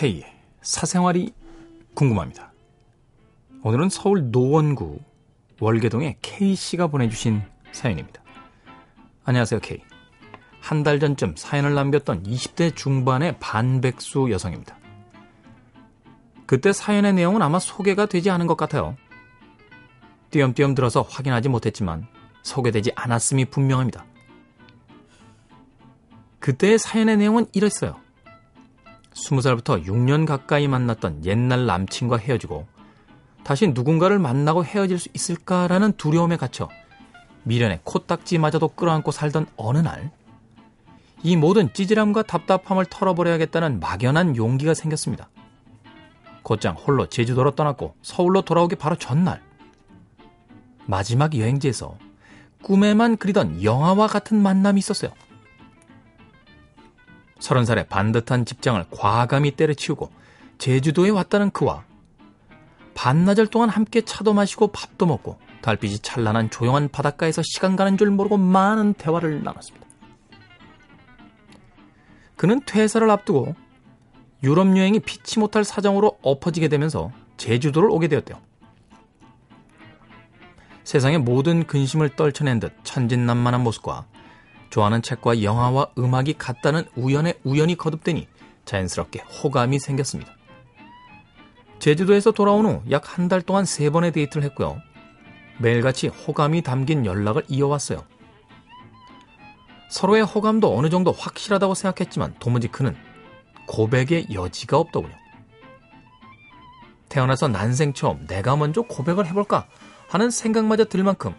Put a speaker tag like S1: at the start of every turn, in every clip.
S1: K의 사생활이 궁금합니다. 오늘은 서울 노원구 월계동의 K씨가 보내주신 사연입니다. 안녕하세요, K. 한 달 전쯤 사연을 남겼던 20대 중반의 반백수 여성입니다. 그때 사연의 내용은 아마 소개가 되지 않은 것 같아요. 띄엄띄엄 들어서 확인하지 못했지만 소개되지 않았음이 분명합니다. 그때의 사연의 내용은 이랬어요. 20살부터 6년 가까이 만났던 옛날 남친과 헤어지고 다시 누군가를 만나고 헤어질 수 있을까라는 두려움에 갇혀 미련의 코딱지마저도 끌어안고 살던 어느 날, 이 모든 찌질함과 답답함을 털어버려야겠다는 막연한 용기가 생겼습니다. 곧장 홀로 제주도로 떠났고 서울로 돌아오기 바로 전날, 마지막 여행지에서 꿈에만 그리던 영화와 같은 만남이 있었어요. 서른 살의 반듯한 직장을 과감히 때려치우고 제주도에 왔다는 그와 반나절 동안 함께 차도 마시고 밥도 먹고 달빛이 찬란한 조용한 바닷가에서 시간 가는 줄 모르고 많은 대화를 나눴습니다. 그는 퇴사를 앞두고 유럽 여행이 피치 못할 사정으로 엎어지게 되면서 제주도를 오게 되었대요. 세상의 모든 근심을 떨쳐낸 듯 천진난만한 모습과 좋아하는 책과 영화와 음악이 같다는 우연에 우연히 거듭되니 자연스럽게 호감이 생겼습니다. 제주도에서 돌아온 후 약 한 달 동안 세 번의 데이트를 했고요. 매일같이 호감이 담긴 연락을 이어왔어요. 서로의 호감도 어느 정도 확실하다고 생각했지만 도무지 그는 고백의 여지가 없더군요. 태어나서 난생 처음 내가 먼저 고백을 해볼까 하는 생각마저 들 만큼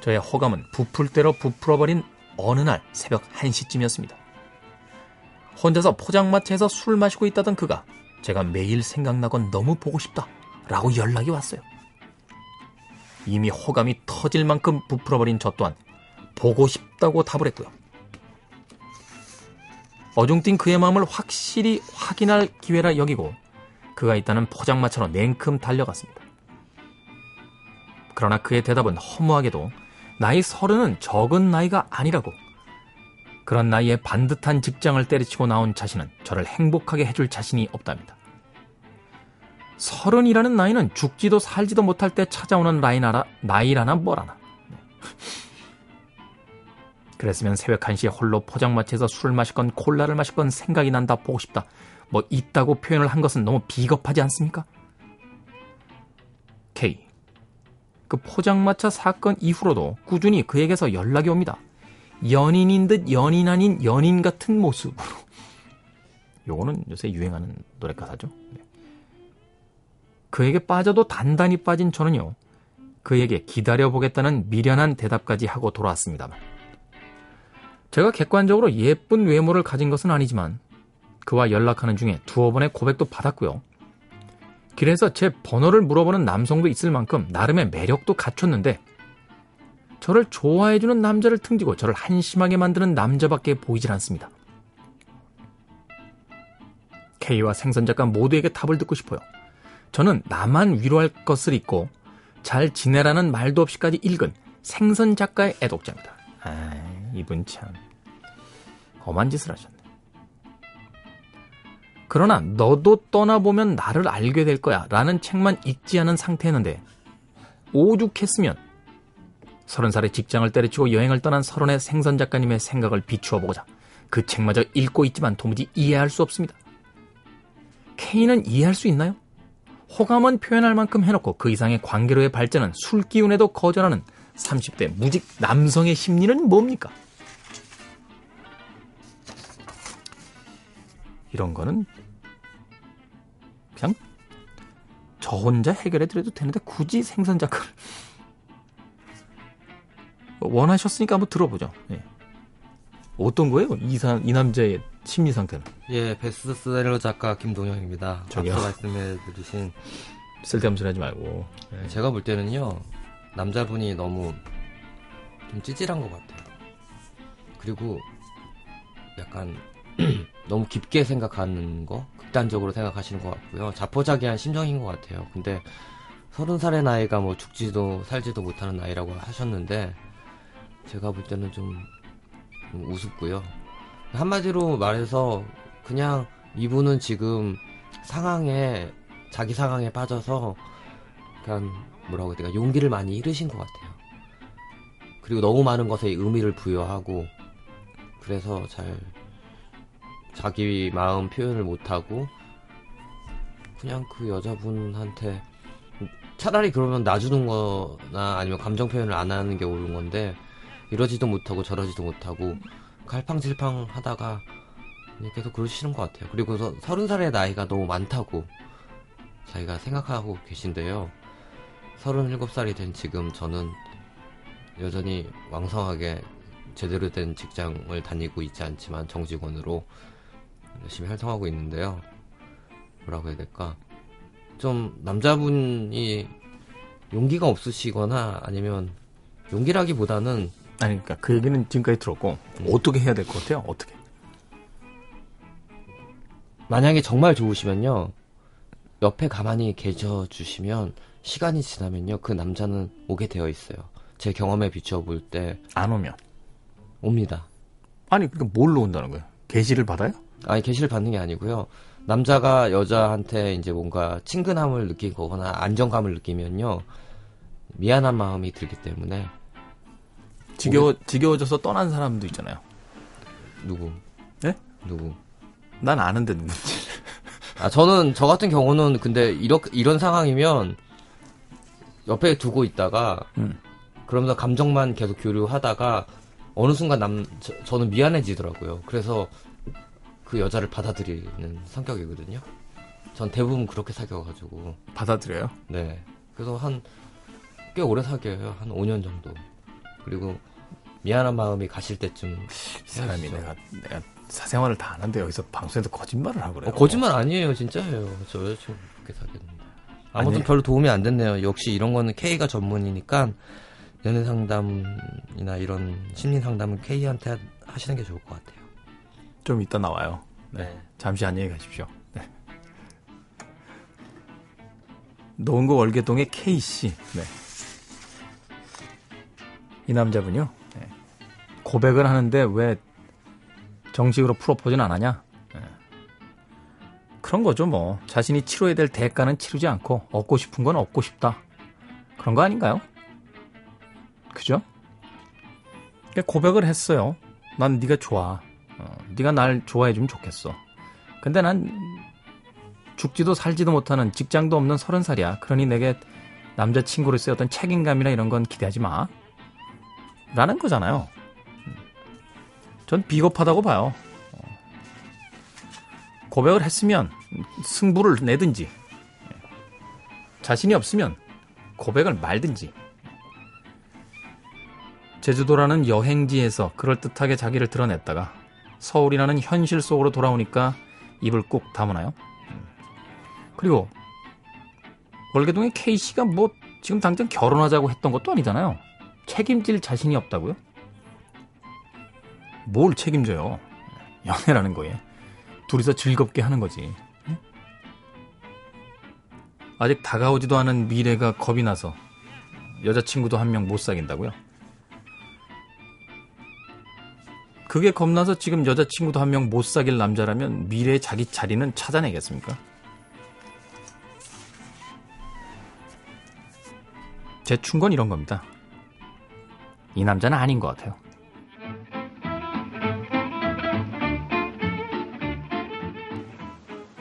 S1: 저의 호감은 부풀 대로 부풀어버린 어느 날 새벽 1시쯤이었습니다. 혼자서 포장마차에서 술 마시고 있다던 그가 제가 매일 생각나곤 너무 보고 싶다 라고 연락이 왔어요. 이미 호감이 터질 만큼 부풀어버린 저 또한 보고 싶다고 답을 했고요. 어중뛴 그의 마음을 확실히 확인할 기회라 여기고 그가 있다는 포장마차로 냉큼 달려갔습니다. 그러나 그의 대답은 허무하게도 나이 서른은 적은 나이가 아니라고. 그런 나이에 반듯한 직장을 때려치고 나온 자신은 저를 행복하게 해줄 자신이 없답니다. 서른이라는 나이는 죽지도 살지도 못할 때 찾아오는 나이나라, 나이라나 뭐라나. 그랬으면 새벽 1시에 홀로 포장마차에서 술을 마시건 콜라를 마시건 생각이 난다 보고 싶다. 뭐 있다고 표현을 한 것은 너무 비겁하지 않습니까? K. 그 포장마차 사건 이후로도 꾸준히 그에게서 연락이 옵니다. 연인인 듯 연인 아닌 연인 같은 모습으로. 요거는 요새 유행하는 노래 가사죠. 네. 그에게 빠져도 단단히 빠진 저는요. 그에게 기다려보겠다는 미련한 대답까지 하고 돌아왔습니다만. 제가 객관적으로 예쁜 외모를 가진 것은 아니지만 그와 연락하는 중에 두어 번의 고백도 받았고요. 길에서 제 번호를 물어보는 남성도 있을 만큼 나름의 매력도 갖췄는데 저를 좋아해주는 남자를 등지고 저를 한심하게 만드는 남자밖에 보이질 않습니다. K와 생선 작가 모두에게 답을 듣고 싶어요. 저는 나만 위로할 것을 잊고 잘 지내라는 말도 없이까지 읽은 생선 작가의 애독자입니다. 아, 이분 참 험한 짓을 하셨네. 그러나 너도 떠나보면 나를 알게 될 거야 라는 책만 읽지 않은 상태였는데 오죽했으면 서른 살에 직장을 때려치고 여행을 떠난 서른의 생선 작가님의 생각을 비추어 보고자 그 책마저 읽고 있지만 도무지 이해할 수 없습니다. 케인은 이해할 수 있나요? 호감은 표현할 만큼 해놓고 그 이상의 관계로의 발전은 술 기운에도 거절하는 30대 무직 남성의 심리는 뭡니까? 이런 거는 그냥 저 혼자 해결해 드려도 되는데 굳이 생선 작가를 원하셨으니까 한번 들어보죠. 예. 어떤 거예요? 이, 사, 이 남자의 심리 상태는?
S2: 예, 베스트셀러 작가 김동영입니다.
S1: 저기요.
S2: 앞서 말씀해 주신
S1: 쓸데없는 소리 하지 말고. 예.
S2: 제가 볼 때는요. 남자분이 너무 좀 찌질한 것 같아요. 그리고 약간 너무 깊게 생각하는 거, 극단적으로 생각하시는 것 같고요. 자포자기한 심정인 것 같아요. 근데 서른 살의 나이가 뭐 죽지도 살지도 못하는 나이라고 하셨는데 제가 볼 때는 좀, 우습고요. 한마디로 말해서 그냥 이분은 지금 상황에 자기 상황에 빠져서 그냥 뭐라고 해야 될까 용기를 많이 잃으신 것 같아요. 그리고 너무 많은 것에 의미를 부여하고 그래서 잘 자기 마음 표현을 못하고 그냥 그 여자분한테 차라리 그러면 놔주는 거나 아니면 감정 표현을 안 하는 게 옳은 건데 이러지도 못하고 저러지도 못하고 갈팡질팡 하다가 계속 그러시는 것 같아요. 그리고 서른 살의 나이가 너무 많다고 자기가 생각하고 계신데요. 서른일곱 살이 된 지금 저는 여전히 왕성하게 제대로 된 직장을 다니고 있지 않지만 정직원으로 열심히 활동하고 있는데요. 뭐라고 해야 될까? 좀 남자분이 용기가 없으시거나 아니면 용기라기보다는
S1: 아니 그러니까 그 얘기는 지금까지 들었고 음. 어떻게 해야 될 것 같아요? 어떻게?
S2: 만약에 정말 좋으시면요. 옆에 가만히 계셔 주시면 시간이 지나면요. 그 남자는 오게 되어 있어요. 제 경험에 비추어 볼때
S1: 안 오면
S2: 옵니다.
S1: 아니 그러니까 뭘로 온다는 거예요? 게시를 받아요?
S2: 아니 게시를 받는 게 아니고요. 남자가 여자한테 이제 뭔가 친근함을 느끼거나 안정감을 느끼면요. 미안한 마음이 들기 때문에
S1: 지겨워 지겨워져서 떠난 사람도 있잖아요.
S2: 누구?
S1: 예?
S2: 누구?
S1: 난 아는데 누군지.
S2: 아 저는 저 같은 경우는 근데 이렇게 이런 상황이면 옆에 두고 있다가 음. 그러면서 감정만 계속 교류하다가 어느 순간 남 저, 는 미안해지더라고요. 그래서 그 여자를 받아들이는 성격이거든요. 전 대부분 그렇게 사귀어가지고
S1: 받아들여요?
S2: 네. 그래서 한 꽤 오래 사귀어요. 한 5년 정도. 그리고 미안한 마음이 가실 때쯤
S1: 사람이 내가 내가 사생활을 다 아는데 여기서 방송에서 거짓말을 하고 그래요.
S2: 어, 거짓말 아니에요, 진짜예요. 저 여자친구 그렇게 사귀었는데. 아무튼 아니, 별로 도움이 안 됐네요. 역시 이런 거는 K가 전문이니까 연애 상담이나 이런 심리 상담은 K한테 하시는 게 좋을 것 같아요.
S1: 좀 이따 나와요. 네. 네. 잠시 안녕히 가십시오. 네. 노원구 월계동의 K씨. 네. 이 남자분요. 네. 고백을 하는데 왜 정식으로 프로포즈는 안 하냐? 네. 그런 거죠, 뭐. 자신이 치러야 될 대가는 치르지 않고 얻고 싶은 건 얻고 싶다. 그런 거 아닌가요? 그죠? 그러니까 고백을 했어요. 난 네가 좋아. 어, 네가 날 좋아해주면 좋겠어. 근데 난 죽지도 살지도 못하는 직장도 없는 서른 살이야. 그러니 내게 남자친구로서의 어떤 책임감이나 이런 건 기대하지 마. 라는 거잖아요. 전 비겁하다고 봐요. 어. 고백을 했으면 승부를 내든지, 자신이 없으면 고백을 말든지, 제주도라는 여행지에서 그럴듯하게 자기를 드러냈다가 서울이라는 현실 속으로 돌아오니까 입을 꾹 다무나요? 그리고 월계동의 K씨가 뭐 지금 당장 결혼하자고 했던 것도 아니잖아요. 책임질 자신이 없다고요? 뭘 책임져요? 연애라는 거에. 둘이서 즐겁게 하는 거지. 아직 다가오지도 않은 미래가 겁이 나서 여자친구도 한 명 못 사귄다고요? 그게 겁나서 지금 여자친구도 한 명 못 사귈 남자라면 미래의 자기 자리는 찾아내겠습니까? 제 충건 이런 겁니다. 이 남자는 아닌 것 같아요.